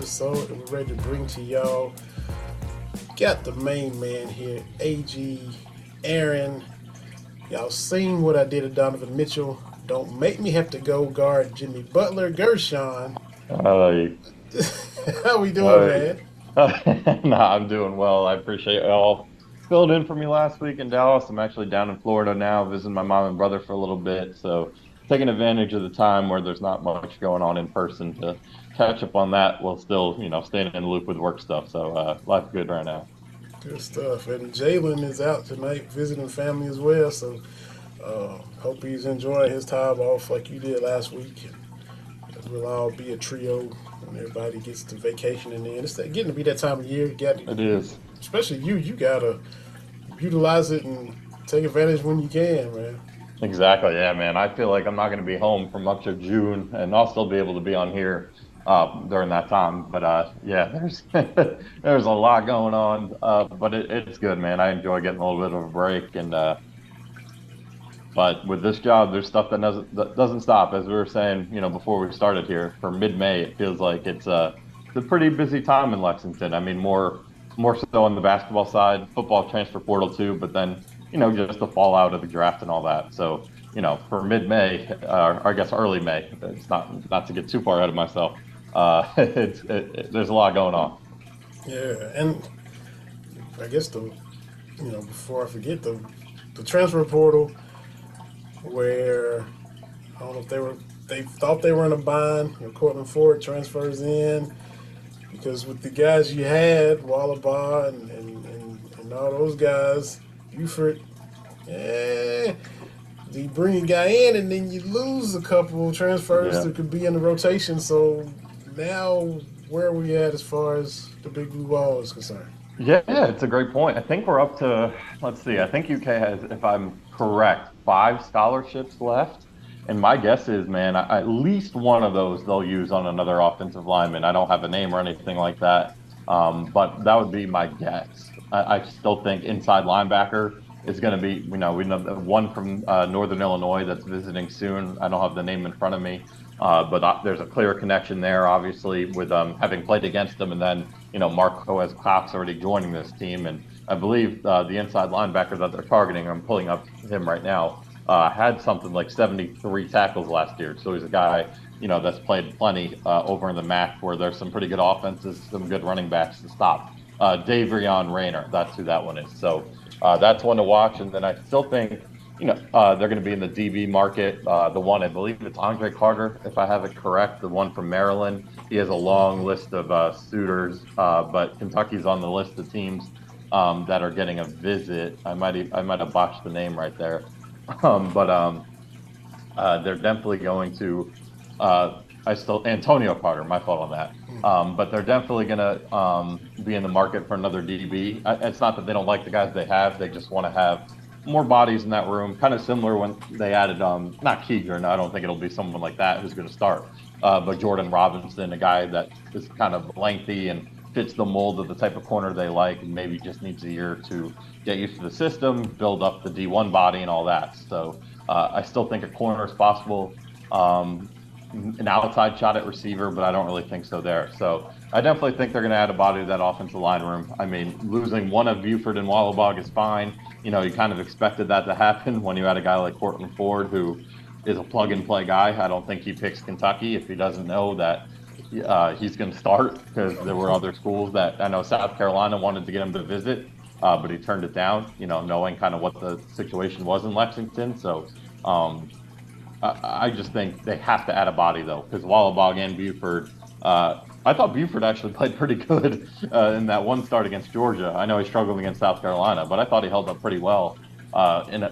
Episode, and we're ready to bring to y'all. Got the main man here, AG, Aaron. Y'all seen what I did to Donovan Mitchell. Don't make me have to go guard Jimmy Butler, Gershon. Hi. How we doing, Hi. man? nah, I'm doing well. I appreciate y'all filled in for me last week in Dallas. I'm actually down in Florida now, visiting my mom and brother for a little bit. So taking advantage of the time where there's not much going on in person to catch up on that while still, you know, staying in the loop with work stuff. So uh, life good right now. Good stuff. And Jalen is out tonight visiting family as well, so uh, hope he's enjoying his time off like you did last week. And we'll all be a trio when everybody gets to vacation and then it's getting to be that time of year. You got It is. especially you. You gotta utilize it and take advantage when you can, man. Exactly. Yeah, man. I feel like I'm not going to be home for much of June, and I'll still be able to be on here uh, during that time. But uh, yeah, there's there's a lot going on, uh, but it, it's good, man. I enjoy getting a little bit of a break, and uh, but with this job, there's stuff that doesn't that doesn't stop. As we were saying, you know, before we started here, for mid-May, it feels like it's a it's a pretty busy time in Lexington. I mean, more more so on the basketball side, football transfer portal too, but then you know just the fallout of the draft and all that. So you know, for mid-May, uh, or I guess early May, it's not not to get too far ahead of myself. Uh, it's, it, it, there's a lot going on. Yeah, and I guess the you know before I forget the the transfer portal where I don't know if they were they thought they were in a bind. You know, Courtland Ford transfers in because with the guys you had, Wallabaugh and and, and, and all those guys, Buford, eh, you bring a guy in and then you lose a couple transfers Yeah. that could be in the rotation. So now where are we at as far as the big blue ball is concerned? Yeah, it's a great point. I think we're up to, let's see, I think UK has, if I'm correct, five scholarships left. And my guess is, man, at least one of those they'll use on another offensive lineman. I don't have a name or anything like that, um, but that would be my guess. I, I still think inside linebacker is going to be, you know, we know one from uh, Northern Illinois that's visiting soon. I don't have the name in front of me, uh, but uh, there's a clear connection there, obviously, with um, having played against them, and then you know Marques Cox already joining this team, and I believe uh, the inside linebacker that they're targeting, I'm pulling up him right now, uh, had something like 73 tackles last year. So he's a guy, you know, that's played plenty uh, over in the MAC, where there's some pretty good offenses, some good running backs to stop. Uh, Rayner, that's who that one is. So uh, that's one to watch, and then I still think you know, uh, they're going to be in the DB market. Uh, the one, I believe it's Andre Carter, if I have it correct, the one from Maryland. He has a long list of uh, suitors, uh, but Kentucky's on the list of teams um, that are getting a visit. I might I might have botched the name right there, um, but um, uh, they're definitely going to. Uh, I still Antonio Carter, my fault on that. Um, but they're definitely going to um, be in the market for another DB. It's not that they don't like the guys they have; they just want to have more bodies in that room. Kind of similar when they added um, not Keegan. I don't think it'll be someone like that who's going to start, uh, but Jordan Robinson, a guy that is kind of lengthy and fits the mold of the type of corner they like, and maybe just needs a year to get used to the system, build up the D1 body, and all that. So uh, I still think a corner is possible. Um, an outside shot at receiver, but I don't really think so there. So I definitely think they're going to add a body to that offensive line room. I mean, losing one of Buford and Wallabog is fine. You know, you kind of expected that to happen when you had a guy like Courtland Ford who is a plug and play guy. I don't think he picks Kentucky if he doesn't know that uh, he's going to start because there were other schools that I know South Carolina wanted to get him to visit, uh, but he turned it down, you know, knowing kind of what the situation was in Lexington. So, um, I, I just think they have to add a body though, because Wallabog and Buford. Uh, I thought Buford actually played pretty good uh, in that one start against Georgia. I know he struggled against South Carolina, but I thought he held up pretty well Uh, and uh,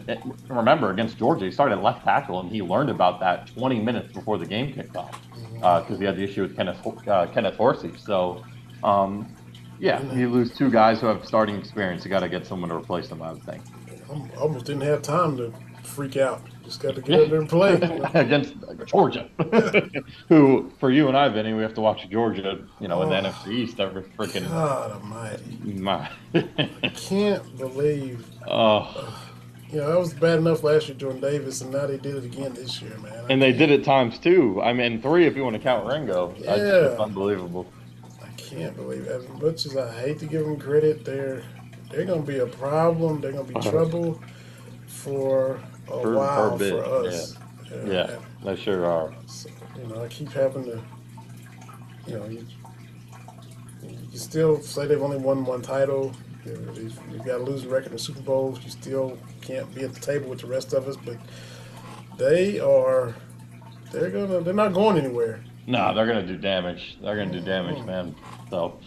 remember, against Georgia, he started left tackle, and he learned about that 20 minutes before the game kicked off because uh, he had the issue with Kenneth uh, Kenneth Horsey. So, um, yeah, you lose two guys who have starting experience. You got to get someone to replace them. I would think. I almost didn't have time to freak out. Just got to get up there and play against Georgia, who for you and I, Vinny, we have to watch Georgia. You know, in the oh, NFC East every freaking. God Almighty! My, I can't believe. Oh. You know, that was bad enough last year, Jordan Davis, and now they did it again this year, man. I and they did it times two. I mean, three if you want to count Ringo. Yeah. That's unbelievable. I can't believe it. As much as I hate to give them credit, they're they're going to be a problem. They're going to be uh-huh. trouble for a while for, for us. Yeah, yeah, yeah they sure are. So, you know, I keep having to, you know, you, you still say they've only won one title. You've, you've got a losing record in Super Bowls. You still can't be at the table with the rest of us, but they are. They're gonna. They're not going anywhere. No, they're gonna do damage. They're gonna do damage, mm-hmm. man. So,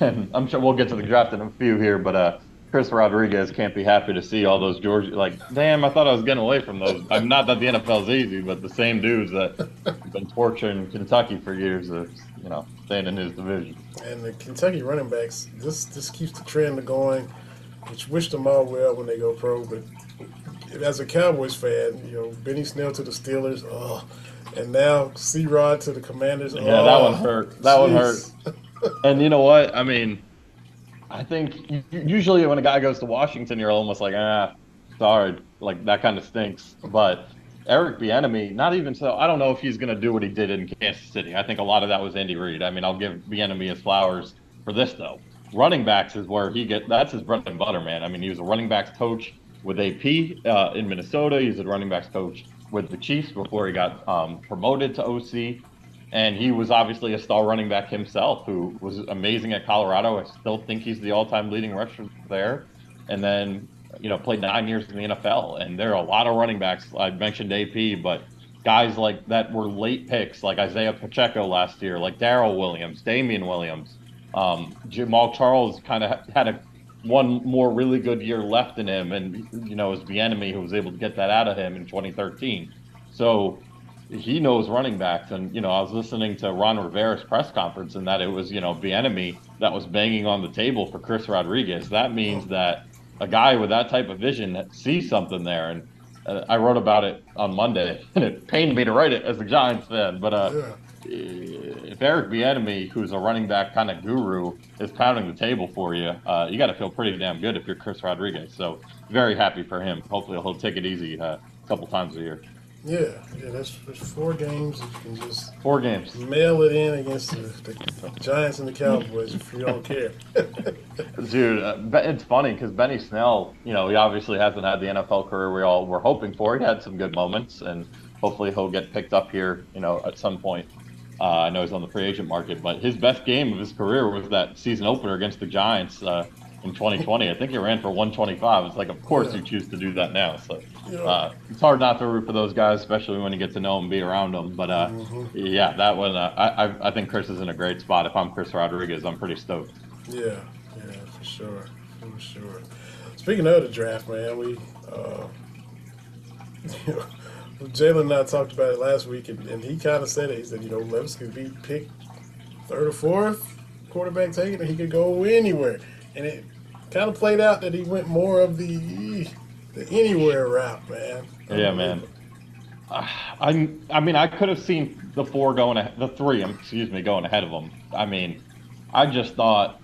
I'm sure we'll get to the draft in a few here, but uh, Chris Rodriguez can't be happy to see all those Georgia. Like, damn, I thought I was getting away from those. I'm not that the NFL's easy, but the same dudes that have been torturing Kentucky for years are, you know, staying in his division. And the Kentucky running backs, this this keeps the trend going, which wish them all well when they go pro. But as a Cowboys fan, you know, Benny Snell to the Steelers, oh, and now C Rod to the Commanders. Yeah, oh, that one hurt. That geez. one hurt. and you know what? I mean I think usually when a guy goes to Washington, you're almost like, ah, sorry, like that kind of stinks. But Eric Bieniemy, not even so. I don't know if he's going to do what he did in Kansas City. I think a lot of that was Andy Reid. I mean, I'll give Bieniemy his flowers for this though. Running backs is where he get. That's his bread and butter, man. I mean, he was a running backs coach with AP uh, in Minnesota. He's a running backs coach with the Chiefs before he got um, promoted to OC. And he was obviously a star running back himself who was amazing at Colorado. I still think he's the all time leading rusher there. And then, you know, played nine years in the NFL. And there are a lot of running backs. I mentioned AP, but guys like that were late picks, like Isaiah Pacheco last year, like Darrel Williams, Damien Williams. Um, Jamaal Charles kind of had a one more really good year left in him, and you know, it was Bieniemy who was able to get that out of him in 2013. So he knows running backs. And, you know, I was listening to Ron Rivera's press conference and that it was, you know, Bieniemy that was banging on the table for Chris Rodriguez. That means that a guy with that type of vision sees something there. And uh, I wrote about it on Monday, and it pained me to write it as a Giants fan. But uh, yeah. if Eric Bieniemy, who's a running back kind of guru, is pounding the table for you, uh, you got to feel pretty damn good if you're Chris Rodriguez. So very happy for him. Hopefully he'll take it easy uh, a couple times a year. Yeah, yeah, that's, that's four games. You can just four games. Mail it in against the, the Giants and the Cowboys if you don't care. Dude, uh, it's funny because Benny Snell, you know, he obviously hasn't had the NFL career we all were hoping for. He had some good moments, and hopefully he'll get picked up here, you know, at some point. Uh, I know he's on the free agent market, but his best game of his career was that season opener against the Giants. Uh, in 2020. I think he ran for 125. It's like, of course yeah. you choose to do that now. So uh, it's hard not to root for those guys, especially when you get to know them, be around them. But uh, mm-hmm. yeah, that one, uh, I, I think Chris is in a great spot. If I'm Chris Rodriguez, I'm pretty stoked. Yeah, yeah, for sure, for sure. Speaking of the draft, man, we. Uh, Jalen and I talked about it last week, and, and he kind of said it. He said, you know, Levis could be picked third or fourth quarterback taken, and he could go anywhere. And it kind of played out that he went more of the the anywhere route, man. Yeah, man. I I mean I could have seen the four going ahead, the three, excuse me, going ahead of them. I mean, I just thought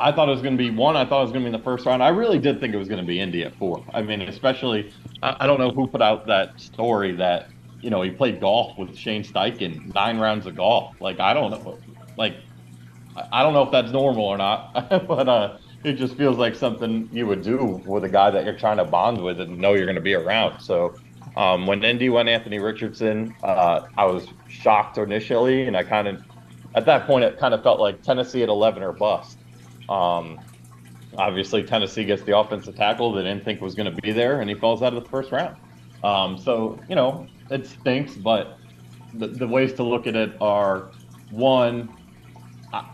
I thought it was going to be one. I thought it was going to be in the first round. I really did think it was going to be Indy at four. I mean, especially I, I don't know who put out that story that you know he played golf with Shane Steichen, nine rounds of golf. Like I don't know, like I don't know if that's normal or not, but uh, it just feels like something you would do with a guy that you're trying to bond with and know you're going to be around. So um, when Indy went Anthony Richardson, uh, I was shocked initially, and I kind of at that point it kind of felt like Tennessee at 11 or bust. Um, obviously, Tennessee gets the offensive tackle they didn't think was going to be there, and he falls out of the first round. Um, so you know it stinks, but the, the ways to look at it are one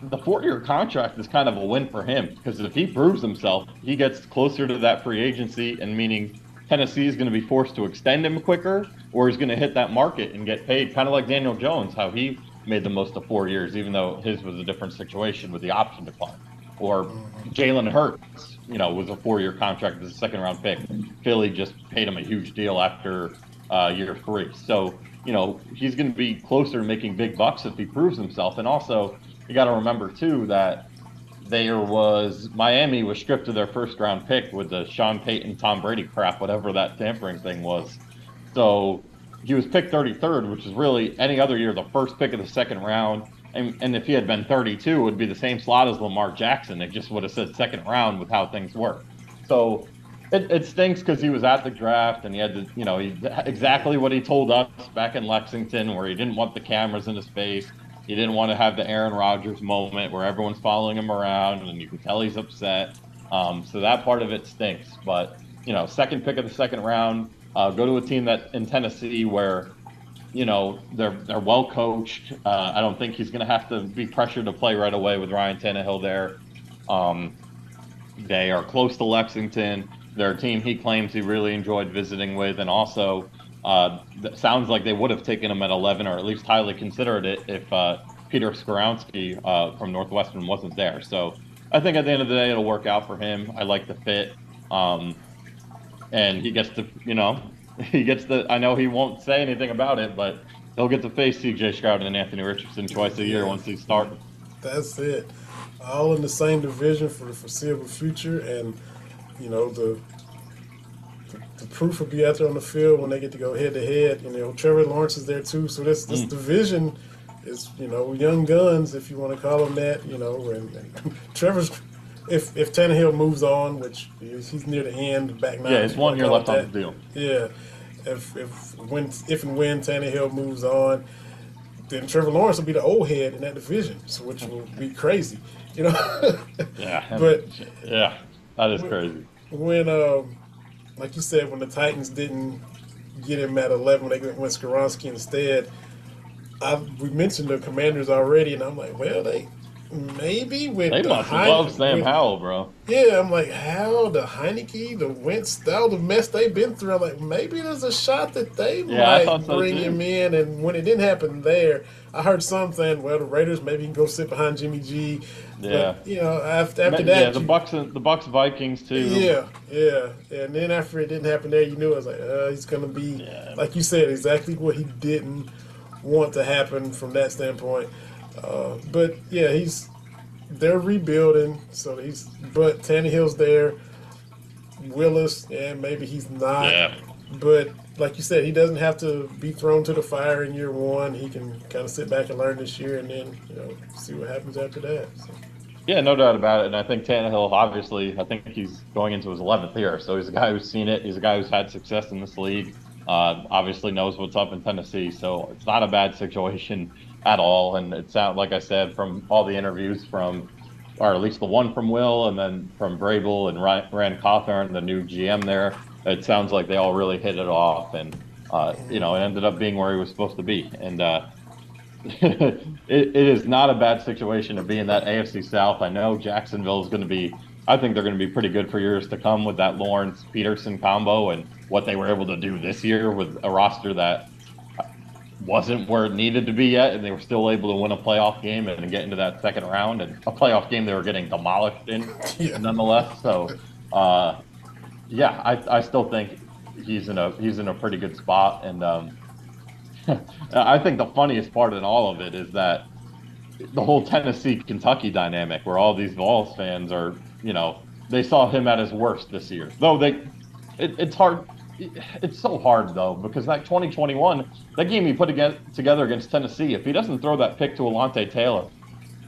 the four-year contract is kind of a win for him because if he proves himself, he gets closer to that free agency, and meaning Tennessee is going to be forced to extend him quicker, or he's going to hit that market and get paid, kind of like Daniel Jones, how he made the most of four years, even though his was a different situation with the option decline. Or Jalen Hurts, you know, was a four-year contract as a second-round pick. Philly just paid him a huge deal after uh, year three. So, you know, he's going to be closer to making big bucks if he proves himself. And also, you got to remember too that there was Miami was stripped of their first round pick with the Sean Payton, Tom Brady crap, whatever that tampering thing was. So he was picked 33rd, which is really any other year the first pick of the second round. And, and if he had been 32, it would be the same slot as Lamar Jackson. It just would have said second round with how things work. So it, it stinks because he was at the draft and he had to, you know, he, exactly what he told us back in Lexington, where he didn't want the cameras in his face. He didn't want to have the Aaron Rodgers moment where everyone's following him around and you can tell he's upset. Um, so that part of it stinks. But you know, second pick of the second round, uh, go to a team that in Tennessee where you know they're they're well coached. Uh, I don't think he's going to have to be pressured to play right away with Ryan Tannehill there. Um, they are close to Lexington. They're a team he claims he really enjoyed visiting with, and also uh, sounds like they would have taken him at 11 or at least highly considered it if uh, Peter Skoronski uh, from Northwestern wasn't there. So I think at the end of the day, it'll work out for him. I like the fit. Um, and he gets to, you know, he gets the, I know he won't say anything about it, but he'll get to face CJ Stroud and Anthony Richardson twice a year once he starts. That's it. All in the same division for the foreseeable future. And, you know, the the proof will be out there on the field when they get to go head to head. You know, Trevor Lawrence is there too. So this this mm. division is you know young guns, if you want to call them that. You know, and, and Trevor's if if Tannehill moves on, which he's near the end, back now. Yeah, it's one year left on the deal. Yeah, if if when if and when Tannehill moves on, then Trevor Lawrence will be the old head in that division, so which will be crazy. You know. yeah. But yeah, that is crazy. When um like you said, when the Titans didn't get him at 11, when they went Skoronski instead, I, we mentioned the Commanders already, and I'm like, well, they maybe with they the must Heine- love Sam with, Howell, bro. Yeah, I'm like, how the Heinicke, the Wentz, all the mess they've been through. I'm like, maybe there's a shot that they yeah, might bring him in. And when it didn't happen there, I heard some saying, well, the Raiders maybe can go sit behind Jimmy G. Yeah, but, you know, after, after that, yeah, the you, Bucks, the Bucks, Vikings too. Yeah, yeah, and then after it didn't happen there, you knew it was like, uh, he's gonna be, yeah. like you said, exactly what he didn't want to happen from that standpoint. Uh, but yeah, he's they're rebuilding, so he's but Tannehill's there. Willis, and maybe he's not. Yeah. But like you said, he doesn't have to be thrown to the fire in year one. He can kind of sit back and learn this year, and then you know see what happens after that. So. Yeah, no doubt about it. And I think Tannehill, obviously, I think he's going into his 11th year. So he's a guy who's seen it. He's a guy who's had success in this league. Uh, obviously knows what's up in Tennessee. So it's not a bad situation at all. And it sounds like I said from all the interviews from, or at least the one from Will, and then from Vrabel and Ran Carthon, the new GM there. It sounds like they all really hit it off, and uh, you know, it ended up being where he was supposed to be. And uh, it, it is not a bad situation to be in that AFC South. I know Jacksonville is going to be. I think they're going to be pretty good for years to come with that Lawrence Pederson combo and what they were able to do this year with a roster that wasn't where it needed to be yet, and they were still able to win a playoff game and get into that second round and a playoff game they were getting demolished in, yeah. nonetheless. So, uh, yeah, I, I still think he's in a he's in a pretty good spot, and um, I think the funniest part in all of it is that the whole Tennessee Kentucky dynamic, where all these Vols fans are, you know, they saw him at his worst this year. Though they, it, it's hard it's so hard though because that 2021 that game he put together against Tennessee, if he doesn't throw that pick to Alontae Taylor,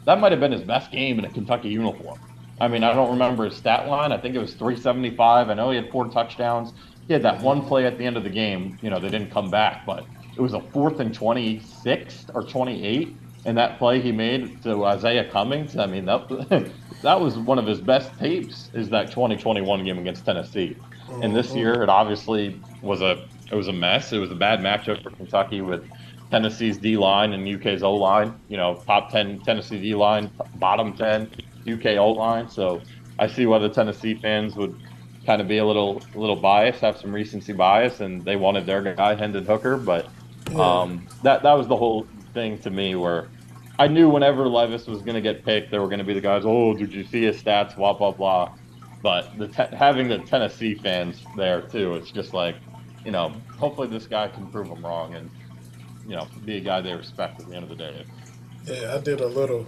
that might have been his best game in a Kentucky uniform. I mean, I don't remember his stat line. I think it was 375. I know he had four touchdowns. He had that one play at the end of the game. You know, they didn't come back, but it was a fourth and 26 or 28. And that play he made to Izayah Cummings, I mean, that that was one of his best tapes. Is that 2021 game against Tennessee? And this year, it obviously was a it was a mess. It was a bad matchup for Kentucky with Tennessee's D line and UK's O line. You know, top ten Tennessee D line, bottom ten UK O line. So I see why the Tennessee fans would kind of be a little a little biased, have some recency bias, and they wanted their guy Hendon Hooker. But um, that that was the whole thing to me where I knew whenever Levis was going to get picked, there were going to be the guys. Oh, did you see his stats? Blah blah blah. But the te- having the Tennessee fans there too, it's just like, you know, hopefully this guy can prove them wrong and you know be a guy they respect at the end of the day. Yeah, I did a little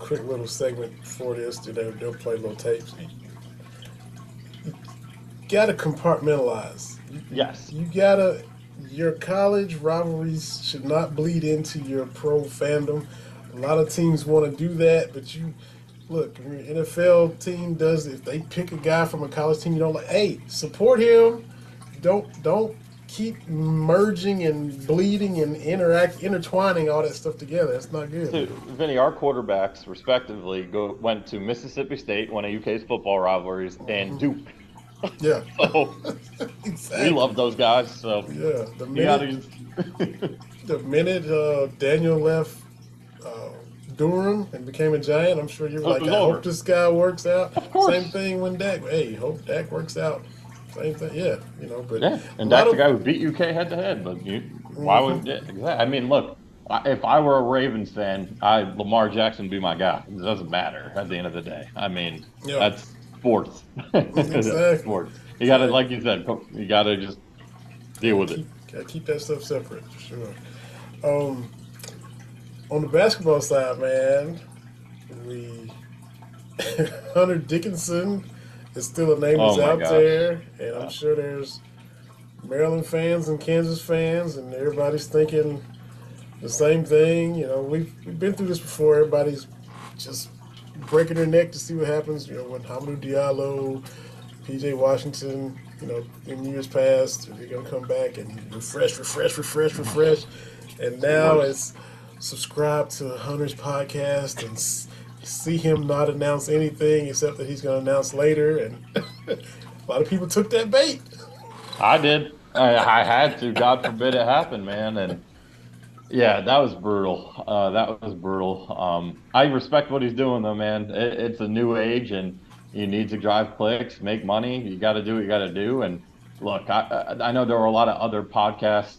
quick little segment for this. They, they'll play little tapes. You gotta compartmentalize. Yes. You gotta. Your college rivalries should not bleed into your pro fandom. A lot of teams want to do that, but you look. If your NFL team does, if they pick a guy from a college team, you don't like. Hey, support him. Don't don't keep merging and bleeding and interact intertwining all that stuff together. That's not good. So, Vinny, our quarterbacks respectively go went to Mississippi State, one of UK's football rivalries, and Duke. Yeah, So exactly. we love those guys. So Yeah, the minute the minute uh, Daniel left uh, Durham and became a Giant, I'm sure you're Hope like, I hope this guy works out. Of course. Same thing when Dak. Hey, hope Dak works out. Same thing. Yeah, you know, but Yeah, and that's the guy who beat UK head to head. But you, why would? Yeah, exactly. I mean, look, if I were a Ravens fan, I Lamar Jackson would be my guy. It doesn't matter at the end of the day. I mean, Yeah. that's sports. Exactly. sports. You got to, like you said, you got to just deal with it. keep, gotta keep that stuff separate for sure. Um, on the basketball side, man, we Hunter Dickinson is still a name Oh that's my out gosh. there, and I'm sure there's Maryland fans and Kansas fans, and everybody's thinking the same thing. You know, we've we've been through this before. Everybody's just breaking their neck to see what happens. You know, when Hamidou Diallo, PJ Washington, you know, in years past, they're gonna come back and refresh, refresh, refresh, refresh, and now it's subscribe to Hunter's podcast and see him not announce anything except that he's gonna announce later, and a lot of people took that bait. I did. I, I had to. God forbid it happened, man. And yeah, that was brutal. Uh, that was brutal. Um, I respect what he's doing, though, man. It, it's a new age, and you need to drive clicks, make money. You got to do what you got to do. And look, I, I I know there were a lot of other podcasts,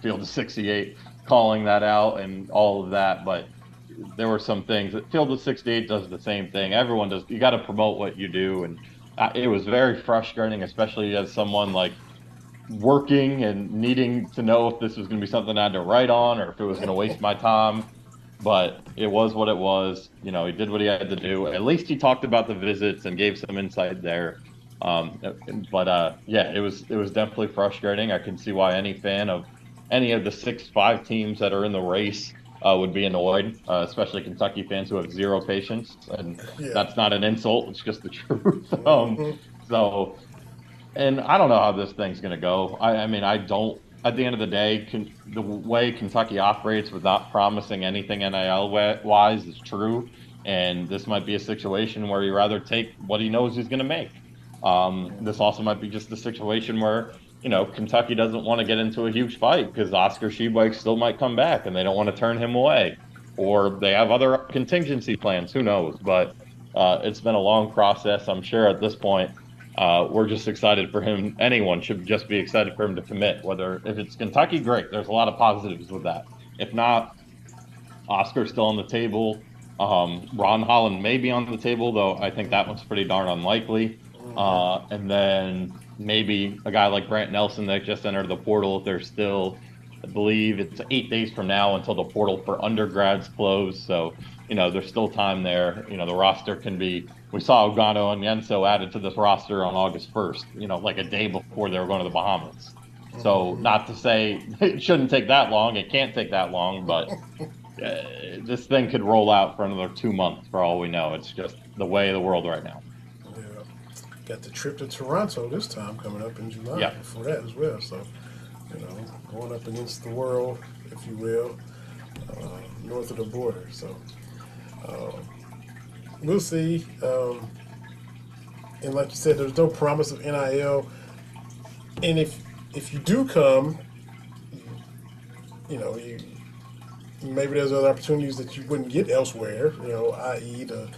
Field of 68, calling that out and all of that, but there were some things. Field of 68 does the same thing. Everyone does. You got to promote what you do, and it was very frustrating, especially as someone like working and needing to know if this was going to be something I had to write on or if it was going to waste my time. But it was what it was. You know, he did what he had to do. At least he talked about the visits and gave some insight there. Um, but uh, yeah, it was it was definitely frustrating. I can see why any fan of any of the six five teams that are in the race uh, would be annoyed, uh, especially Kentucky fans who have zero patience. And Yeah. that's not an insult; it's just the truth. um, so and I don't know how this thing's going to go. I, I mean, I don't. At the end of the day, can, the way Kentucky operates without promising anything NIL wise is true, and this might be a situation where you rather take what he knows he's going to make. Um, this also might be just a situation where you know Kentucky doesn't want to get into a huge fight because Oscar Tshiebwe still might come back, and they don't want to turn him away, or they have other contingency plans. Who knows? But uh, it's been a long process. I'm sure at this point uh, we're just excited for him. Anyone should just be excited for him to commit. Whether if it's Kentucky, great. There's a lot of positives with that. If not, Oscar's still on the table. Um, Ron Holland may be on the table, though I think that one's pretty darn unlikely. Uh, and then maybe a guy like Grant Nelson that just entered the portal. If they're still, I believe it's eight days from now until the portal for undergrads close. So you know there's still time there. You know the roster can be. We saw Ugonna Onyenso added to this roster on August 1st. You know, like a day before they were going to the Bahamas. So not to say it shouldn't take that long. It can't take that long, but uh, this thing could roll out for another two months for all we know. It's just the way of the world right now. Got the trip to Toronto this time coming up in July. Yeah. Before that as well. So, you know, going up against the world, if you will, uh, north of the border. So, um, we'll see. Um, and like you said, there's no promise of NIL. And if if you do come, you, you know, you, maybe there's other opportunities that you wouldn't get elsewhere. You know, i.e. the,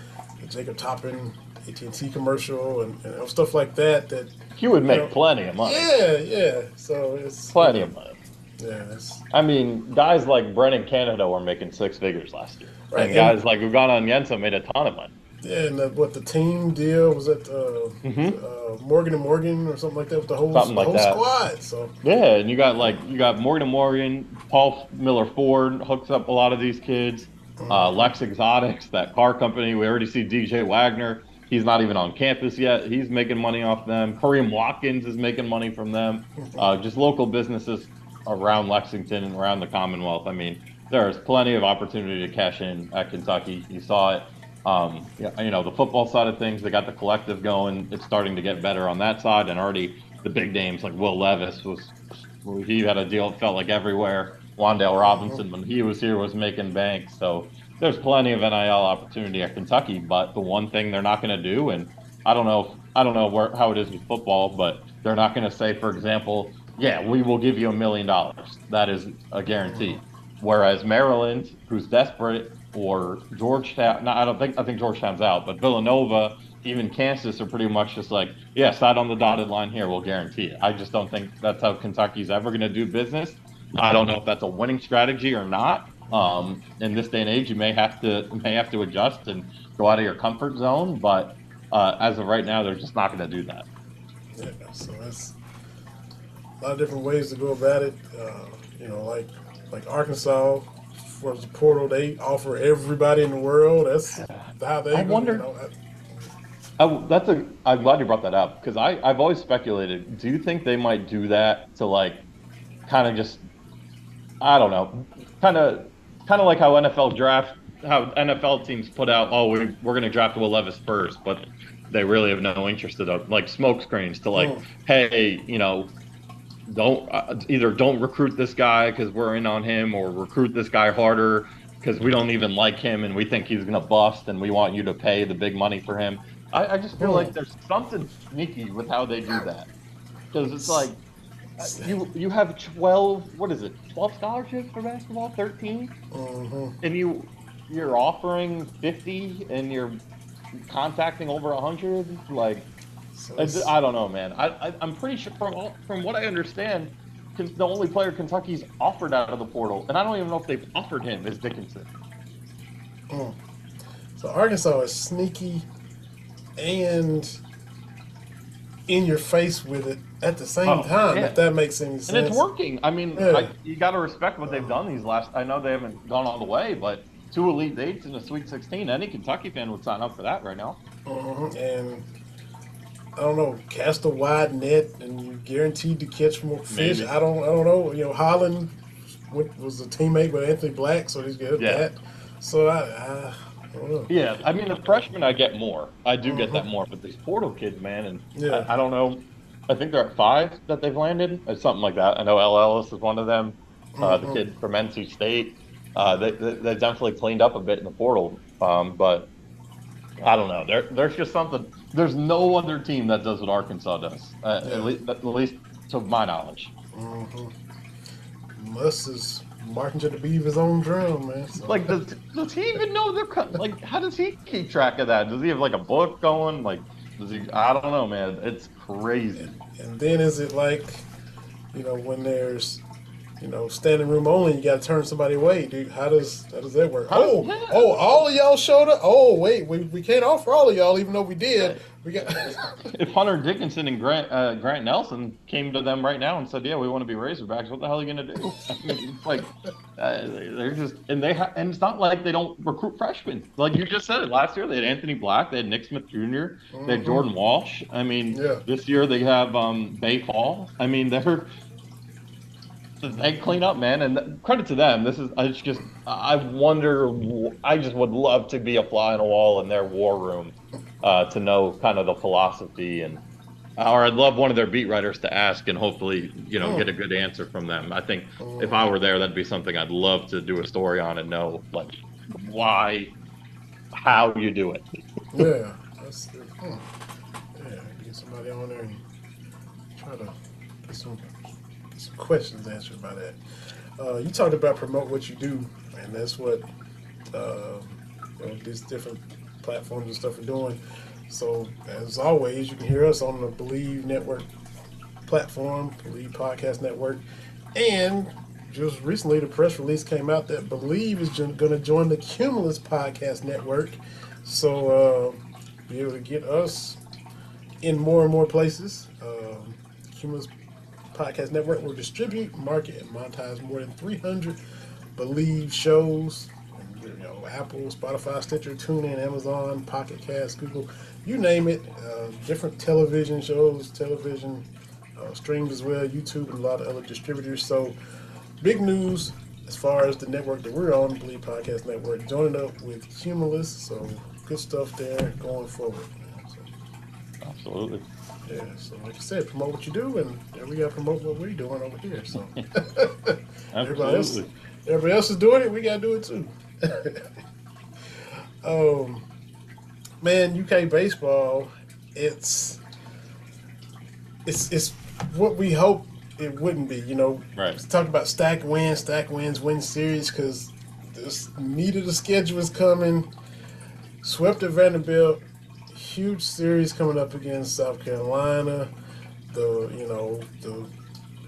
the Jacob Toppin AT and T commercial and, and stuff like that. That you would make you know, plenty of money. Yeah, yeah. So it's plenty of money. Yeah, it's, I mean, guys like Brennan Canada were making six figures last year, Right, and guys like Ugonna Onyenso made a ton of money. yeah. And the, what the team deal was it? Uh, uh, Morgan and Morgan or something like that with the whole, Mm-hmm. The like whole that. squad. So Yeah, and you got like you got Morgan and Morgan, Paul Miller Ford hooks up a lot of these kids. Uh, Lex Exotics, that car company. We already see DJ Wagner. He's not even on campus yet. He's making money off them. Kareem Watkins is making money from them. Uh, just local businesses around Lexington and around the Commonwealth. I mean, there's plenty of opportunity to cash in at Kentucky. You saw it. Um, you know, the football side of things, they got the collective going. It's starting to get better on that side, and already the big names like Will Levis was he had a deal it felt like everywhere. Wan'Dale Robinson when he was here was making bank. So there's plenty of NIL opportunity at Kentucky, but the one thing they're not going to do, and I don't know, I don't know where how it is with football, but they're not going to say, for example, yeah, we will give you a million dollars. That is a guarantee. Whereas Maryland, who's desperate, or Georgetown, no, I don't think I think Georgetown's out, but Villanova, even Kansas are pretty much just like, yeah, side on the dotted line here, we'll guarantee it. I just don't think that's how Kentucky's ever going to do business. I don't know if that's a winning strategy or not. Um, in this day and age, you may have to may have to adjust and go out of your comfort zone, but uh, as of right now, they're just not going to do that. yeah, so that's a lot of different ways to go about it. Uh, you know, like like Arkansas for the portal, they offer everybody in the world. That's how they. I go, wonder- You know, I- I, that's a. I'm glad you brought that up because I I've always speculated. Do you think they might do that to like, kind of just, I don't know, kind of, kind of like how NFL draft, how NFL teams put out, oh we we're gonna draft Will Levis first, but they really have no interest in it, like smoke screens to like, Mm. hey, you know, don't uh, either don't recruit this guy because we're in on him, or recruit this guy harder because we don't even like him and we think he's gonna bust, and we want you to pay the big money for him. I, I just feel like there's something sneaky with how they do that because it's like you you have 12 what is it 12 scholarships for basketball 13 Mhm. and you you're offering 50 and you're contacting over 100 like So I, I don't know man I, I i'm pretty sure from all, from what i understand the only player kentucky's offered out of the portal and i don't even know if they've offered him is dickinson Mm. So Arkansas is sneaky and in your face with it at the same Oh, time. yeah. If that makes any sense. and it's working i mean Yeah. I, you got to respect what they've done these last i know they haven't gone all the way but two elite eights in a sweet 16 any kentucky fan would sign up for that right now Mhm. And I don't know, cast a wide net and you're guaranteed to catch more fish. Maybe. I don't, I don't know. You know, Holland went, was a teammate with Anthony Black, so he's good at Yeah. that. So I, I, I don't know. Yeah, I mean the freshmen I get more. I do get that more, but these portal kids, man, and Yeah. I, I don't know. I think they're at five that they've landed, or something like that. I know El Ellis is one of them. Uh, the Mhm. kid from NC State. Uh, they, they they definitely cleaned up a bit in the portal, um, but I don't know. There there's just something. There's no other team that does what Arkansas does, uh, Yeah. at, least, at least to my knowledge. Mm-hmm. Muss is marching to the beat of his own drum, man. So, Like, does, does he even know they're co- like? How does he keep track of that? Does he have like a book going? Like? I don't know, man. It's crazy. And then is it like, you know, when there's, you know, standing room only, you got to turn somebody away, dude. How does how does that work? How- Oh, yeah. oh, all of y'all showed up. Oh, wait, we, we can't offer all of y'all, even though we did. We got. If Hunter Dickinson and Grant uh, Grant Nelson came to them right now and said, "Yeah, we want to be Razorbacks," what the hell are you gonna do? I mean, like uh, they're just and they ha- and it's not like they don't recruit freshmen. Like you just said it last year, they had Anthony Black, they had Nick Smith Jr., they had Mhm. Jordan Walsh. I mean, Yeah. this year they have um, Baye Fall. I mean, they're they clean up, man, and credit to them. This is I just I wonder. I just would love to be a fly on a wall in their war room uh, to know kind of the philosophy and. Or I'd love one of their beat writers to ask and hopefully, you know, Oh. get a good answer from them. I think if I were there, that'd be something I'd love to do a story on and know, like, why, how you do it. yeah, that's hmm. yeah. Get somebody on there and try to get some some questions answered by that. Uh, you talked about promote what you do, and that's what uh, you know, these different platforms and stuff are doing. So, as always, you can hear us on the Believe Network platform, Believe Podcast Network, and just recently the press release came out that Believe is going to join the Cumulus Podcast Network. So, uh, be able to get us in more and more places. Um, Cumulus Podcast Network will distribute, market, and monetize more than 300 Believe shows. You know, Apple, Spotify, Stitcher, TuneIn, Amazon, Pocket Cast, Google, you name it. Uh, different television shows, television uh, streams as well, YouTube, and a lot of other distributors. So, big news as far as the network that we're on, Believe Podcast Network, joining up with Cumulus. So, good stuff there going forward. So, Absolutely. Yeah, so like I said, promote what you do, and we got to promote what we're doing over here. So everybody else, Absolutely. everybody else is doing it, we got to do it too. um, man, UK baseball, it's it's it's what we hope it wouldn't be. You know, Right. Talk about stack wins, stack wins, win series because this meat of the schedule is coming. Swept at Vanderbilt, huge series coming up against South Carolina. The you know the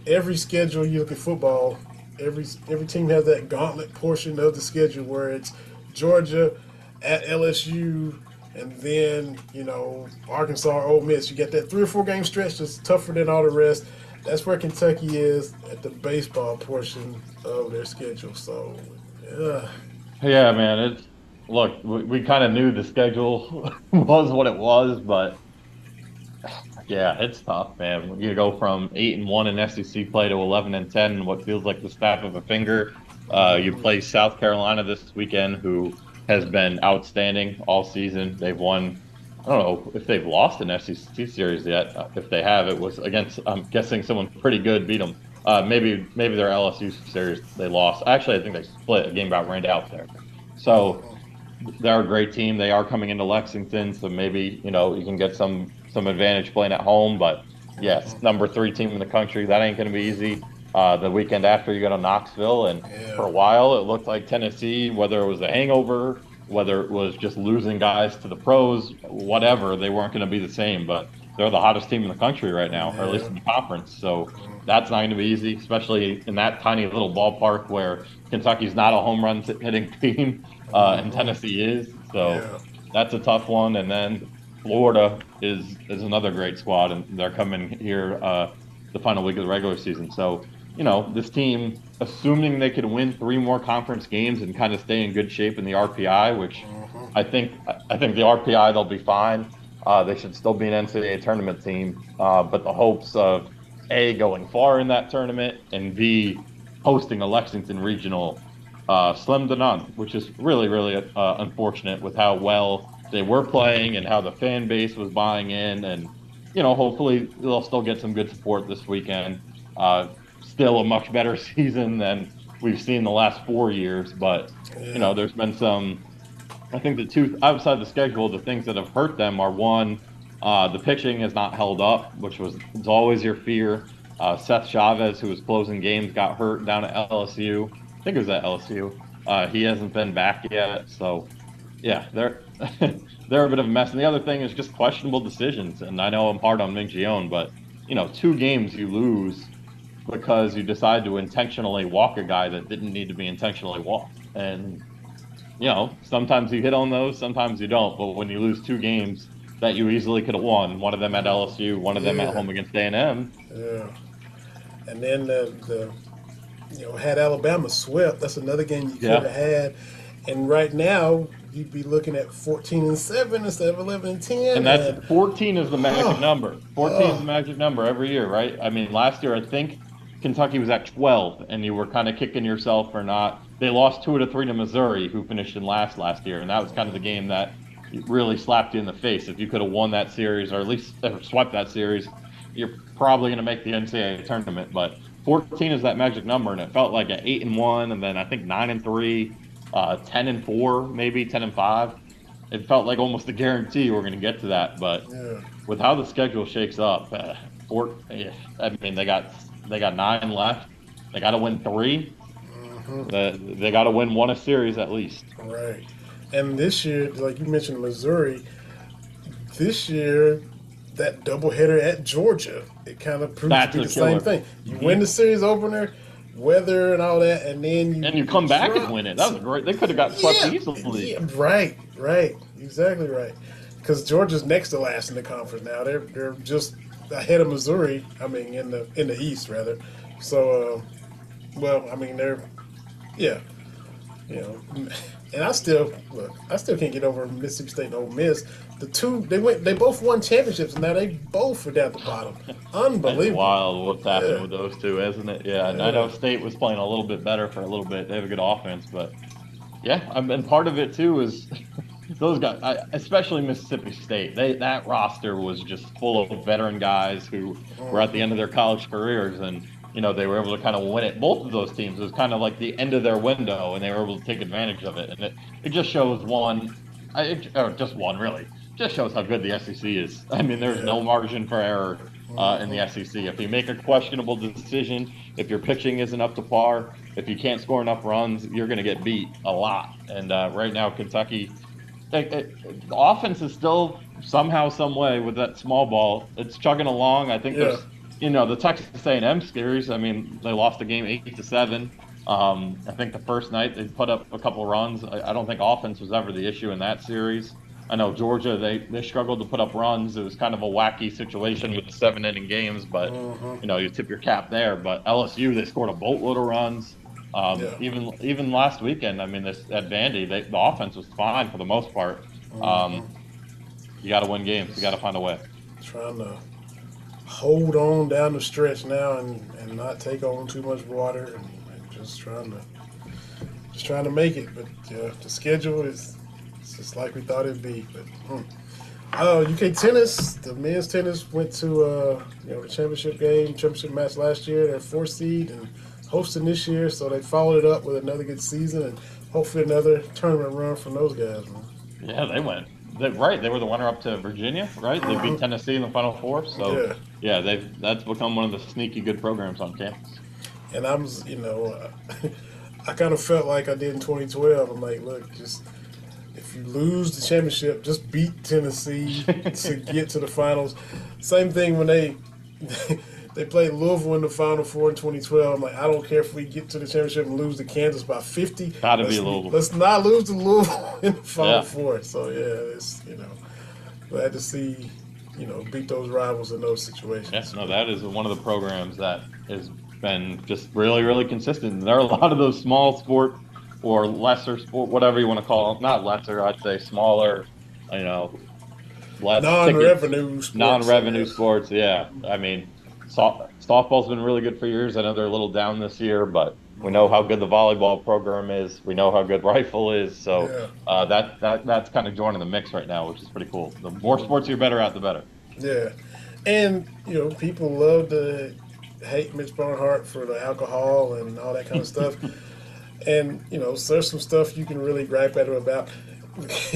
every schedule you look at football, every every team has that gauntlet portion of the schedule where it's Georgia at LSU, and then you know Arkansas, or Ole Miss. You get that three or four game stretch that's tougher than all the rest. That's where Kentucky is at the baseball portion of their schedule. So, yeah, Yeah, man. It's look, we, we kind of knew the schedule was what it was, but yeah, it's tough, man. You go from eight and one in SEC play to eleven and ten, in what feels like the snap of a finger. Uh, you play South Carolina this weekend, who has been outstanding all season. They've won. I don't know if they've lost an SEC series yet. If they have, it was against. I'm guessing someone pretty good beat them. Uh, maybe maybe their LSU series they lost. Actually, I think they split. A game got rained out there. So they're a great team. They are coming into Lexington, so maybe you know you can get some some advantage playing at home. But yes, number three team in the country. That ain't going to be easy. Uh, the weekend after you go to Knoxville, and Yeah. for a while it looked like Tennessee, whether it was a hangover, whether it was just losing guys to the pros, whatever, they weren't going to be the same. But they're the hottest team in the country right now, or at least in the conference. So that's not going to be easy, especially in that tiny little ballpark where Kentucky's not a home run hitting team, uh, and Tennessee is. So Yeah. that's a tough one. And then Florida is is another great squad, and they're coming here uh, the final week of the regular season. So you know this team, assuming they could win three more conference games and kind of stay in good shape in the RPI, which I think I think the RPI they'll be fine. Uh, they should still be an NCAA tournament team, uh, but the hopes of a going far in that tournament and b hosting a Lexington regional uh, slim to none, which is really really uh, unfortunate with how well they were playing and how the fan base was buying in, and you know hopefully they'll still get some good support this weekend. Uh, still a much better season than we've seen the last four years, but you know there's been some I think the two outside the schedule, the things that have hurt them are one, uh, the pitching has not held up, which was it's always your fear. Uh, Seth Chavez, who was closing games, got hurt down at LSU. I think it was at LSU. Uh, he hasn't been back yet, so yeah, they're they're a bit of a mess. And the other thing is just questionable decisions. And I know I'm hard on Ming but you know, two games you lose because you decide to intentionally walk a guy that didn't need to be intentionally walked. And you know, sometimes you hit on those, sometimes you don't. But when you lose two games that you easily could have won, one of them at LSU, one of them Yeah. at home against A&M, Yeah. And then the, the you know, had Alabama swept, that's another game you could Yeah. have had. And right now, you'd be looking at 14 and 7 instead of 11 and 10. and that's 14 is the magic Oh. number. 14 is the magic number every year, right? I mean, last year I think Kentucky was at 12, and you were kind of kicking yourself for not. They lost two out of three to Missouri, who finished in last last year, and that was kind of the game that really slapped you in the face. If you could have won that series, or at least uh, swept that series, you're probably going to make the NCAA tournament. But 14 is that magic number, and it felt like an eight and one, and then I think nine and three, uh, 10 and four, maybe 10 and five. It felt like almost a guarantee we're going to get to that, but Yeah. with how the schedule shakes up, uh, Fort, yeah, I mean, they got They got nine left. They got to win 3 They, they got to win one a series at least. Right. And this year, like you mentioned, Missouri, this year, that doubleheader at Georgia, it kind of proves That's to be the same thing. You win the series opener, weather and all that, and then you And you come back and win it. That was great. They could have got swept yeah, easily. yeah, right, right, exactly right. Because Georgia's next to last in the conference now. They're they're just ahead of Missouri. I mean, in the in the East rather. So, uh, well, I mean they're yeah, you know, and I still look. I still can't get over Mississippi State and Ole Miss. The two they went they both won championships and now they both are down at the bottom. It's Unbelievable. wild what's happening Yeah. with those two, isn't it? Yeah, and I know State was playing a little bit better for a little bit. They have a good offense, but yeah, I mean, part of it too is those guys, I, especially Mississippi State. They that roster was just full of veteran guys who were at the end of their college careers, and you know they were able to kind of win it. Both of those teams it was kind of like the end of their window, and they were able to take advantage of it. And it, it just shows one, I, it, or just one really, just shows how good the SEC is. I mean, there's no margin for error uh, in the SEC. If you make a questionable decision, if your pitching isn't up to par, if you can't score enough runs, you're going to get beat a lot. And uh, right now, Kentucky, it, it, the offense is still somehow, some way with that small ball. It's chugging along. I think Yeah. there's, you know, the Texas A&M series. I mean, they lost the game eight to seven. Um, I think the first night they put up a couple runs. I, I don't think offense was ever the issue in that series. I know Georgia they, they struggled to put up runs. It was kind of a wacky situation with the seven inning games, but you know you tip your cap there. But LSU they scored a boatload of runs. Um, Yeah. Even even last weekend, I mean, this at Vandy, they, the offense was fine for the most part. Um, you got to win games. You got to find a way. trying to hold on down the stretch now and, and not take on too much water and, and just trying to just trying to make it. But uh, the schedule is it's just like we thought it'd be. But hmm. uh, UK tennis, the men's tennis went to uh, you know the championship game, championship match last year. They're four seed and hosting this year, so they followed it up with another good season and hopefully another tournament run from those guys. Man. Yeah, they went. They, right, they were the winner up to Virginia, right? They beat Tennessee in the Final Four. So Yeah. Yeah, they've that's become one of the sneaky good programs on campus. And I was, you know, uh, I kind of felt like I did in 2012. I'm like, look, just if you lose the championship, just beat Tennessee to get to the finals. Same thing when they they played Louisville in the Final Four in 2012. I'm like, I don't care if we get to the championship and lose to Kansas by 50. Gotta be Let's- Louisville. Let's not lose to Louisville in the Final Yeah. Four. So yeah, it's you know, glad to see you know beat those rivals in those situations. Yes, no, that is one of the programs that has been just really, really consistent. There are a lot of those small sport or lesser sport, whatever you want to call them. Not lesser, I'd say smaller, you know, less Non-revenue, sports, non-revenue sports. Yeah, I mean, soft, softball's been really good for years. I know they're a little down this year, but we know how good the volleyball program is. We know how good rifle is. So Yeah. uh, that that that's kind of joining the mix right now, which is pretty cool. The more sports you're better at, the better. Yeah, and you know people love to hate Mitch Barnhart for the alcohol and all that kind of stuff. and you know, so there's some stuff you can really gripe at him about.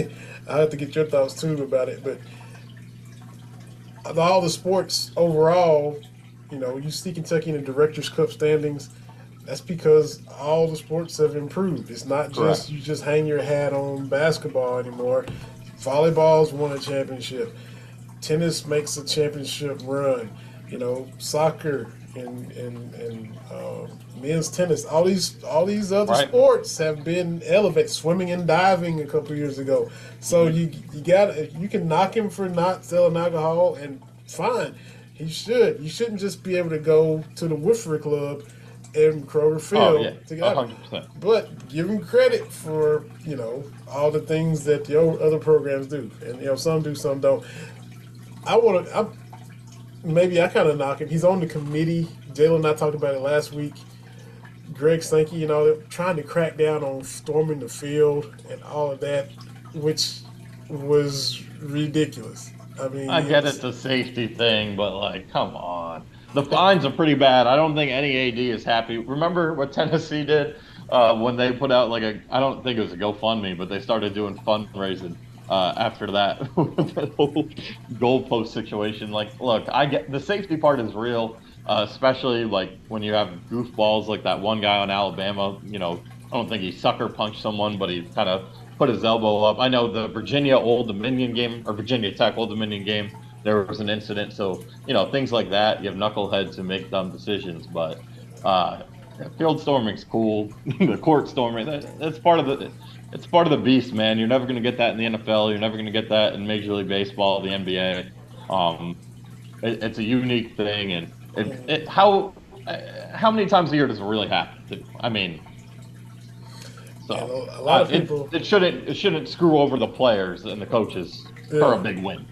I have to get your thoughts too about it, but of all the sports overall, you know, you see Kentucky in the Directors Cup standings. That's because all the sports have improved. It's not just Correct. you just hang your hat on basketball anymore. Volleyball's won a championship tennis makes a championship run. You know, soccer and and and uh, men's tennis. All these all these other Right. sports have been elevated. Swimming and diving a couple years ago. So Mm-hmm. you you got you can knock him for not selling alcohol and fine. He should. You shouldn't just be able to go to the Woodford Club in Kroger Field Oh yeah, together. hundred percent. But give him credit for you know all the things that the other programs do, and you know some do, some don't. I want to. Maybe I kind of knock him. He's on the committee. Jalen and I talked about it last week. Greg Sankey, you know, they're trying to crack down on storming the field and all of that, which was ridiculous. I mean, I get it's a safety thing, but like, come on. The fines are pretty bad. I don't think any AD is happy. Remember what Tennessee did uh, when they put out like a, I don't think it was a GoFundMe, but they started doing fundraising uh, after that, whole goalpost situation. Like, look, I get the safety part is real. uh, especially like when you have goofballs like that one guy on Alabama. You know, I don't think he sucker punched someone, but he kind of put his elbow up. I know the Virginia Old Dominion game or Virginia Tech Old Dominion game. There was an incident, so you know things like that. You have knuckleheads who make dumb decisions, but uh, field storming's cool. the court storming that, that's part of the it's part of the beast, man. You're never going to get that in the NFL. You're never going to get that in Major League Baseball, the NBA. Um, it, it's a unique thing, and it, it, how how many times a year does it really happen? I mean, so a lot of uh, people. It, it, shouldn't it shouldn't screw over the players and the coaches yeah. for a big win.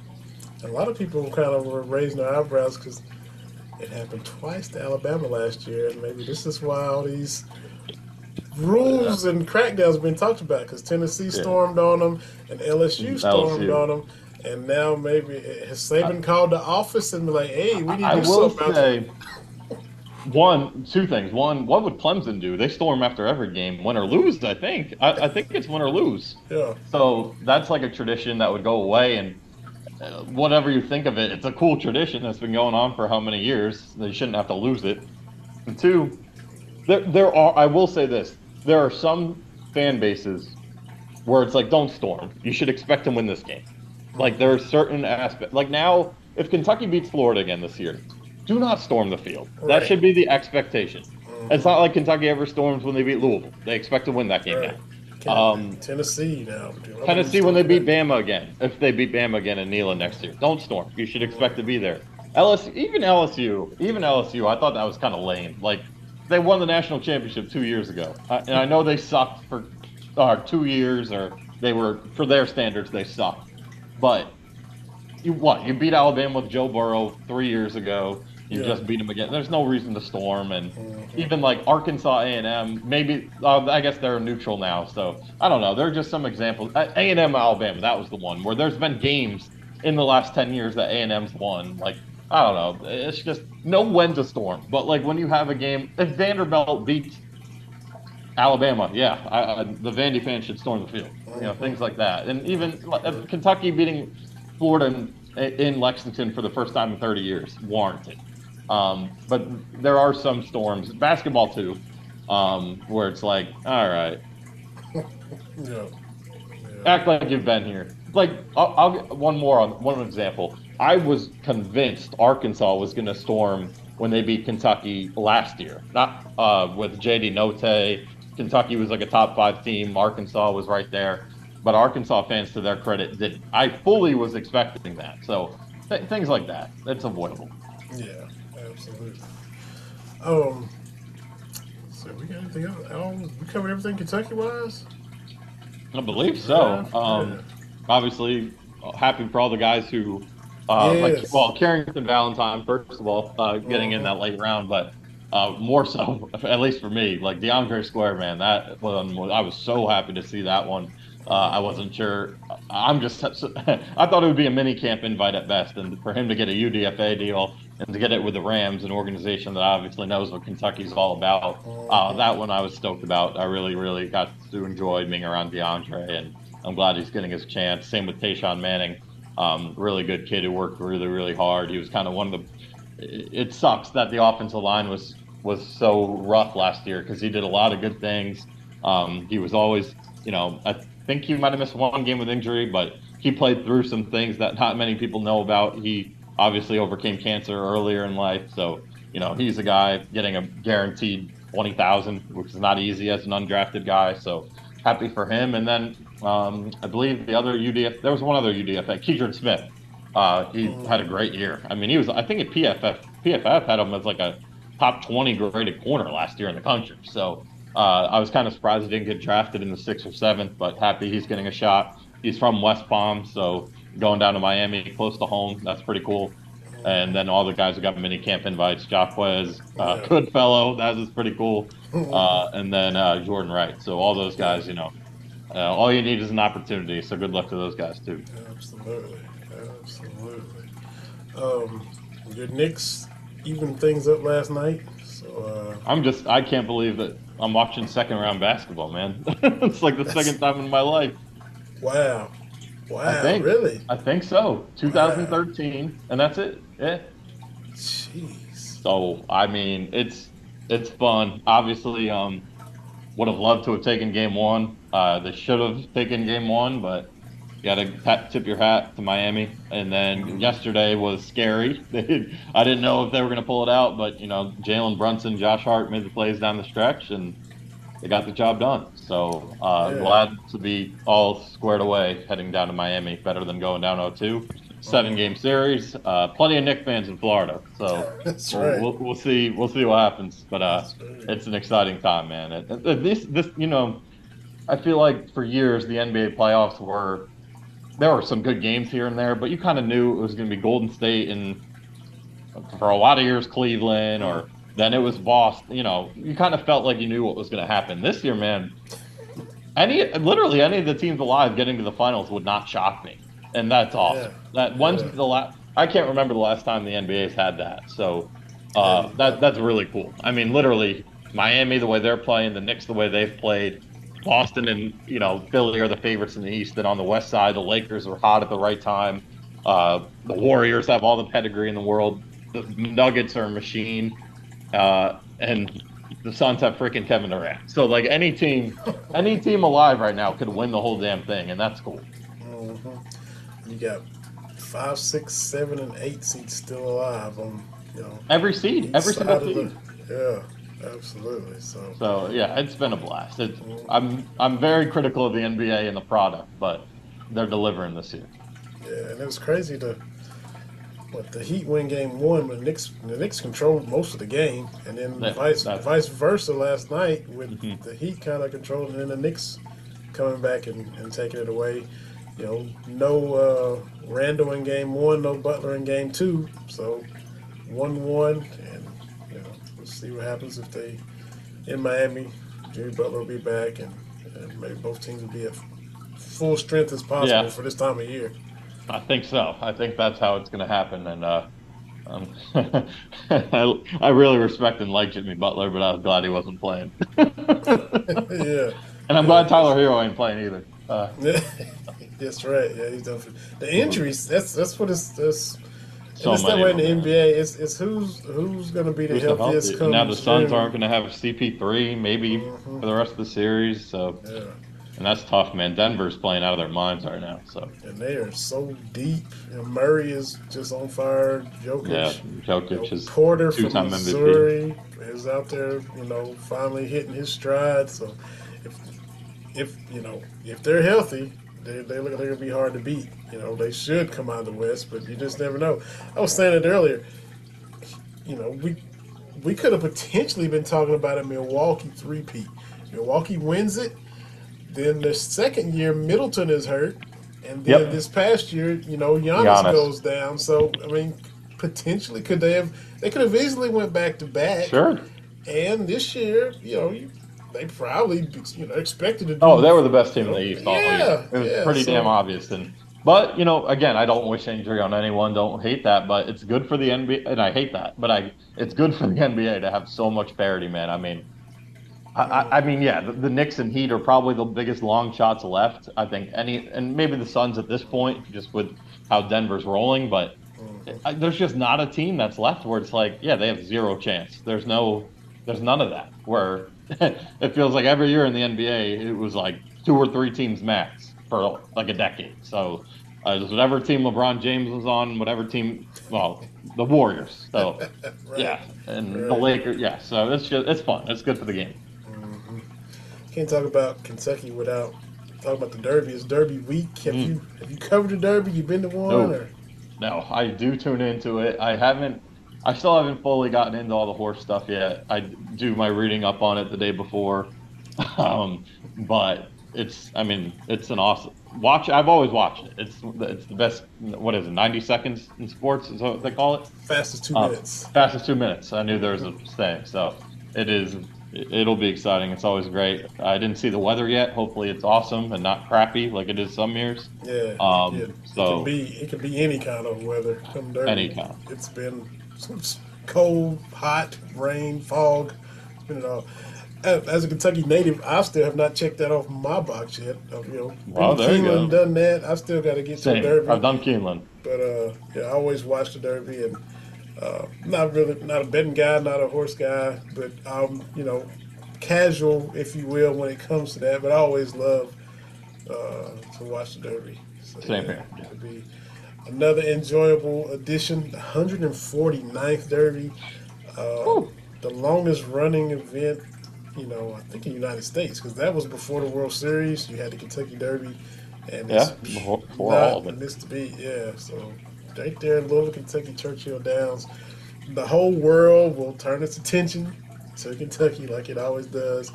A lot of people kind of were raising their eyebrows because it happened twice to Alabama last year, and maybe this is why all these rules and crackdowns have been talked about because Tennessee stormed on them and LSU stormed LSU. on them. And now maybe has Saban I, called the office and be like, "Hey, we need to do something." Say, one, two things. One, what would Clemson do? They storm after every game, win or lose. I think. I, I think it's win or lose. Yeah. So that's like a tradition that would go away, and whatever you think of it, it's a cool tradition that's been going on for how many years. They shouldn't have to lose it. And two, there, there are. I will say this: there are some fan bases where it's like, don't storm. You should expect to win this game. Like there are certain aspects. Like now, if Kentucky beats Florida again this year, do not storm the field. Right. That should be the expectation. Mm-hmm. It's not like Kentucky ever storms when they beat Louisville. They expect to win that game right. now. Um, Tennessee now. Tennessee when they beat Bama again. If they beat Bama again in Neyland next year, don't storm. You should expect to be there. LSU, even LSU, even LSU. I thought that was kind of lame. Like they won the national championship two years ago, and I know they sucked for uh, two years, or they were for their standards they sucked. But you what? You beat Alabama with Joe Burrow three years ago. You yeah. just beat them again. There's no reason to storm, and mm-hmm. even like Arkansas A&M, maybe uh, I guess they're neutral now. So I don't know. There are just some examples. A&M Alabama, that was the one where there's been games in the last ten years that A&M's won. Like I don't know. It's just know when to storm. But like when you have a game, if Vanderbilt beats Alabama, yeah, I, I, the Vandy fans should storm the field. You know, things like that. And even Kentucky beating Florida in, in, Lexington for the first time in 30 years, warranted. Um, but there are some storms, basketball too, um, where it's like, all right, yeah. Yeah. act like you've been here. Like, I'll, I'll get one more on one example. I was convinced Arkansas was going to storm when they beat Kentucky last year. Not uh, with JD Notae. Kentucky was like a top five team. Arkansas was right there. But Arkansas fans, to their credit, did I fully was expecting that. So th- things like that, that's avoidable. Yeah, absolutely. Um, so we got anything else? Um, we covered everything Kentucky wise. I believe so. Yeah. Um, yeah. Obviously, happy for all the guys who uh, yes. like, well, Carrington Valentine, first of all, uh, getting in uh-huh. that late round, but uh, more so, at least for me, like DeAndre Square, man, that one, I was so happy to see that one. Uh, I wasn't sure. I'm just, I thought it would be a mini camp invite at best. And for him to get a UDFA deal and to get it with the Rams, an organization that obviously knows what Kentucky's all about, uh, that one I was stoked about. I really, really got to enjoy being around DeAndre, and I'm glad he's getting his chance. Same with Tashawn Manning. Um, really good kid who worked really, really hard. He was kind of one of the. It sucks that the offensive line was was so rough last year because he did a lot of good things. Um, he was always, you know, I think he might have missed one game with injury, but he played through some things that not many people know about. He obviously overcame cancer earlier in life, so you know he's a guy getting a guaranteed twenty thousand, which is not easy as an undrafted guy. So happy for him. And then um, I believe the other UDF, there was one other UDF, Keidron Smith. Uh, he had a great year. I mean, he was, I think at PFF, PFF had him as like a top 20 graded corner last year in the country. So uh, I was kind of surprised he didn't get drafted in the sixth or seventh, but happy he's getting a shot. He's from West Palm, so going down to Miami, close to home, that's pretty cool. And then all the guys who got mini camp invites, Jaquez, uh, Goodfellow, that was pretty cool. Uh, and then uh, Jordan Wright. So all those guys, you know, uh, all you need is an opportunity. So good luck to those guys too. Absolutely, absolutely. Um, your Knicks even things up last night. So uh, I'm just, I can't believe that I'm watching second round basketball, man. it's like the second time in my life. Wow. Wow, I think, really? I think so. 2013, wow. and that's it. Yeah. Jeez. So I mean, it's it's fun. Obviously, um, would have loved to have taken game one. Uh, they should have taken game one, but you got to tip your hat to Miami. And then yesterday was scary. I didn't know if they were going to pull it out, but you know, Jalen Brunson, Josh Hart made the plays down the stretch, and they got the job done. So uh, Yeah. glad to be all squared away heading down to Miami. Better than going down 0-2. Seven game series. Uh, plenty of Knick fans in Florida. So That's we'll, right. we'll, we'll see. We'll see what happens. But uh, it's an exciting time, man. It, it- this this you know, I feel like for years the NBA playoffs were there were some good games here and there, but you kind of knew it was going to be Golden State and for a lot of years Cleveland or then it was Boston. You know, you kind of felt like you knew what was going to happen. This year, man, any literally any of the teams alive getting to the finals would not shock me, and that's awesome. That when's Yeah. the last? I can't remember the last time the NBA's had that. So uh, Yeah. that that's really cool. I mean, literally Miami the way they're playing, the Knicks the way they've played. Boston and you know Philly are the favorites in the East. Then on the West side, the Lakers are hot at the right time. Uh, the Warriors have all the pedigree in the world. The Nuggets are a machine, uh, and the Suns have freaking Kevin Durant. So like any team, any team alive right now could win the whole damn thing, and that's cool. Mhm. You got five, six, seven, and eight seats still alive on, you know, Every seed, every single team. the- yeah, absolutely. So, So yeah, it's been a blast. It's, I'm I'm very critical of the NBA and the product, but they're delivering this year. yeah, and it was crazy to what the Heat win game one, but Knicks the Knicks controlled most of the game, and then vice vice versa last night with Mhm. the Heat kind of controlling, and then the Knicks coming back and, and taking it away. You know, no uh, Randle in game one, no Butler in game two, so one one, and you know, we'll see what happens if they in Miami. Jimmy Butler will be back, and, and maybe both teams will be at full strength as possible Yeah. for this time of year. I think so. I think that's how it's going to happen. And uh, um, I, I really respect and like Jimmy Butler, but I was glad he wasn't playing. yeah. and. I'm glad Tyler Herro ain't playing either. Uh, that's right. Yeah, he's done. For, the injuries. That's that's what it's. That's, so it's that way in the. NBA. It's it's who's who's going to be the Who's the healthy- Now the Suns aren't going to have CP3 maybe Mhm. for the rest of the series. So Yeah, and that's tough, man. Denver's playing out of their minds right now. So and they are so deep. And Murray is just on fire. Jokic. yeah, you Jokic know, is Porter from two-time MVP. Missouri is out there. You know, finally hitting his stride. So if if you know if they're healthy. They, they look like they're gonna be hard to beat. You know, they should come out of the West, but you just never know. I was saying it earlier. you know, we we could have potentially been talking about a Milwaukee three-peat. Milwaukee wins it, then the second year Middleton is hurt, and then Yep. this past year, you know, Giannis, Giannis. goes down. So I mean, potentially could they have? They could have easily went back to back. sure. And this year, you know, you, they probably you know expected to. Do, Oh, they were the best team in the East Yeah. It was yeah, pretty so- damn obvious. And but you know, again, I don't wish injury on anyone. Don't hate that, but it's good for the NBA, and I hate that, but I it's good for the NBA to have so much parity, man. I mean, I, I, I mean, yeah, the, the Knicks and Heat are probably the biggest long shots left. I think any, and maybe the Suns at this point, just with how Denver's rolling, but. I, there's just not a team that's left where it's like, yeah, they have zero chance. There's no, there's none of that. Where it feels like every year in the NBA, it was like two or three teams max for like a decade. So uh, just whatever team LeBron James was on, whatever team, well, the Warriors. So Right. yeah, and the Lakers. Yeah, so it's just it's fun. It's good for the game. Can't talk about Kentucky without talking about the Derby. It's Derby week. Have Mm. you have you covered the Derby? You been to one? No. Or? No, I do tune into it. I haven't. I still haven't fully gotten into all the horse stuff yet. I do my reading up on it the day before, um, but it's. I mean, it's an awesome watch. I've always watched it. It's it's the best. What is it? Ninety seconds in sports is what they call it. Fastest two Uh, minutes. Fastest two minutes. I knew there was a thing, so it is. It'll be exciting. It's always great. I didn't see the weather yet. Hopefully, it's awesome and not crappy like it is some years. Yeah. Um, yeah. it so- can be it can be any kind of weather. Come Derby. Any kind. It's been cold, hot, rain, fog. It's been it all. As a Kentucky native, I still have not checked that off my box yet. Of, you know, Well, there you Keeneland, go. done that. I still got to get to Same. Derby. I've done Keeneland. But uh, yeah, I always watch the Derby, and Uh, not really, not a betting guy, not a horse guy, but I'm, you know, casual, if you will, when it comes to that. But I always love uh, to watch the Derby. So, Same yeah, here. It'll be another enjoyable edition, the 149th Derby, uh, the longest running event. You know, I think in the United States because that was before the World Series. You had the Kentucky Derby, and yeah, before, before all of it. Missed the beat, yeah. So right there in Louisville, Kentucky, Churchill Downs, the whole world will turn its attention to Kentucky like it always does.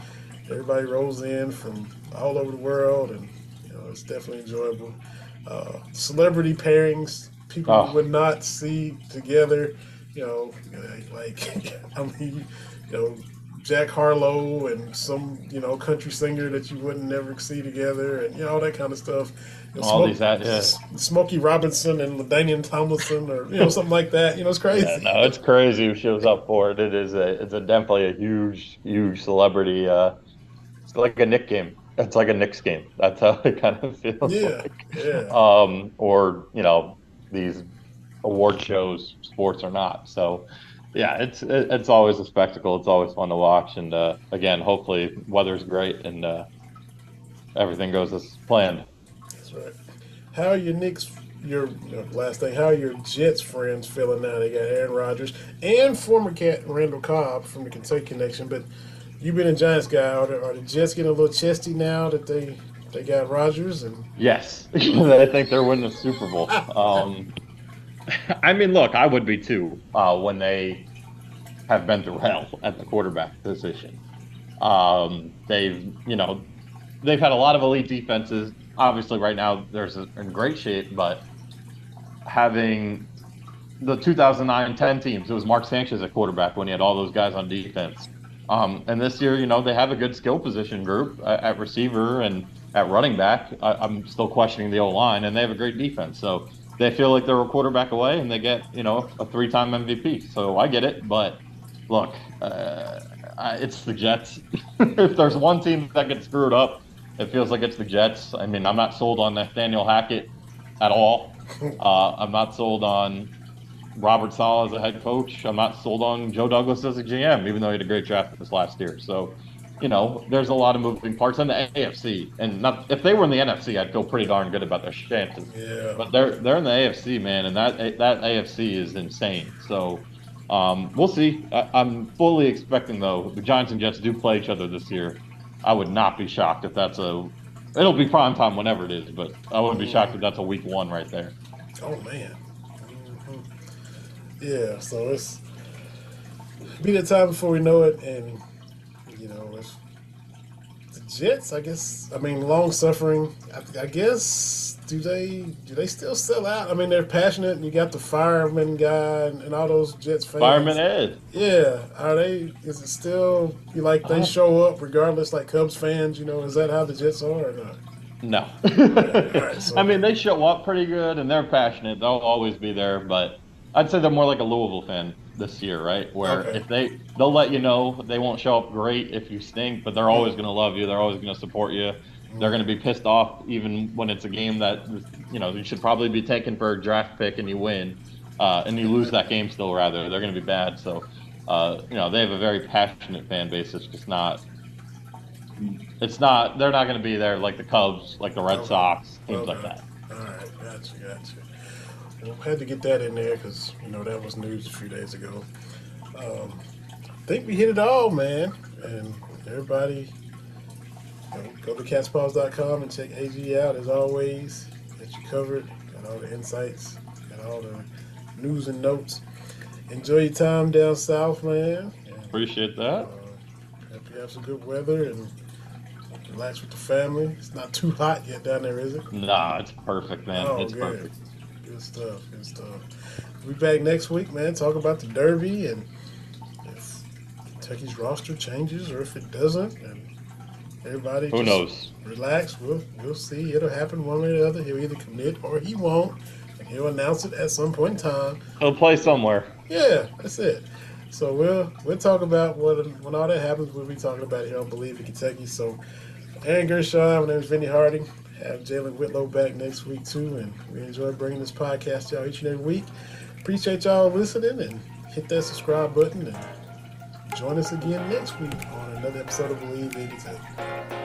Everybody rolls in from all over the world, and you know it's definitely enjoyable. Uh, celebrity pairings, people oh. would not see together. You know, like I mean, you know, Jack Harlow and some you know country singer that you wouldn't never see together, and you know all that kind of stuff. You know, all Smoke, these, yeah. Smokey Robinson and LaDainian Tomlinson, or you know something like that. You know, it's crazy. Yeah, no, it's crazy who shows up for it. It is a, it's a definitely a huge, huge celebrity. Uh, it's like a Knick game. It's like a Knicks game. That's how it kind of feels. Yeah, like. yeah. Um, or you know these award shows, sports or not. So yeah, it's it's always a spectacle. It's always fun to watch, and uh, again, hopefully, weather's great and uh, everything goes as planned. Right. How are your Knicks? Your last thing. How are your Jets friends feeling now? They got Aaron Rodgers and former cat Randall Cobb from the Kentucky connection, but you've been a Giants guy. Are the, are the Jets getting a little chesty now that they they got Rodgers and? Yes, I think they're winning the Super Bowl. Um, I mean, look, I would be too uh, when they have been through hell at the quarterback position. Um, they've, you know, they've had a lot of elite defenses. Obviously, right now they're in great shape, but having the 2009-10 teams, it was Mark Sanchez at quarterback when he had all those guys on defense. Um, and this year, you know, they have a good skill position group at, at receiver and at running back. I, am still questioning the O line, and they have a great defense. So they feel like they're a quarterback away, and they get you know a three-time MVP. So I get it, but look, uh, it's the Jets. if there's one team that gets screwed up, it feels like it's the Jets. I mean, I'm not sold on Nathaniel Hackett at all. Uh, I'm not sold on Robert Saleh as a head coach. I'm not sold on Joe Douglas as a GM, even though he had a great draft this last year. So, you know, there's a lot of moving parts in the AFC. And not, if they were in the NFC, I'd feel pretty darn good about their chances. Yeah. But they're they're in the AFC, man, and that that AFC is insane. So, um, we'll see. I, am fully expecting though the Giants and Jets do play each other this year. I would not be shocked if that's a. It'll be prime time whenever it is, but I wouldn't be shocked if that's a week one right there. Oh man. Mm-hmm. Yeah, so it's be the time before we know it, and you know, it's the Jets. I guess. I mean, long suffering. I, I guess do they do they still sell out? I mean, they're passionate, and you got the fireman guy and, and all those Jets fans. Fireman Ed. Yeah, are they? Is it still you like they uh, show up regardless? Like Cubs fans, you know, is that how the Jets are or not? No. right, so. I mean, they show up pretty good, and they're passionate. They'll always be there, but I'd say they're more like a Louisville fan this year, right? Where okay. if they they'll let you know they won't show up great if you stink, but they're always going to love you. They're always going to support you they're going to be pissed off even when it's a game that you know you should probably be taken for a draft pick and you win, uh, and you lose that game still. Rather, they're going to be bad. So, uh, you know, they have a very passionate fan base. It's just not. It's not. They're not going to be there like the Cubs, like the Red okay. Sox, teams okay. like that. All right, gotcha, gotcha. Well, had to get that in there because you know that was news a few days ago. Um, I think we hit it all, man, and everybody go to catspause.com and check AG out as always. Got you covered. Got all the insights. Got all the news and notes. Enjoy your time down south, man. And, Appreciate that. Uh, hope you have some good weather and relax with the family. It's not too hot yet down there, is it? Nah, it's perfect, man. Oh, it's good. perfect. Good stuff. Good stuff. We'll be back next week, man. Talk about the Derby and if Kentucky's roster changes or if it doesn't. And Everybody, who knows? Relax. We'll we'll see. It'll happen one way or the other. He'll either commit or he won't, and he'll announce it at some point in time. He'll play somewhere. Yeah, that's it. So we'll we'll talk about what when all that happens. We'll be talking about it here on Bleav in Kentucky. So Aaron Gershon, my name is Vinny Harding. Have Jalen Whitlow back next week too, and we enjoy bringing this podcast to y'all each and every week. Appreciate y'all listening, and hit that subscribe button and join us again next week on another episode of Bleav 82.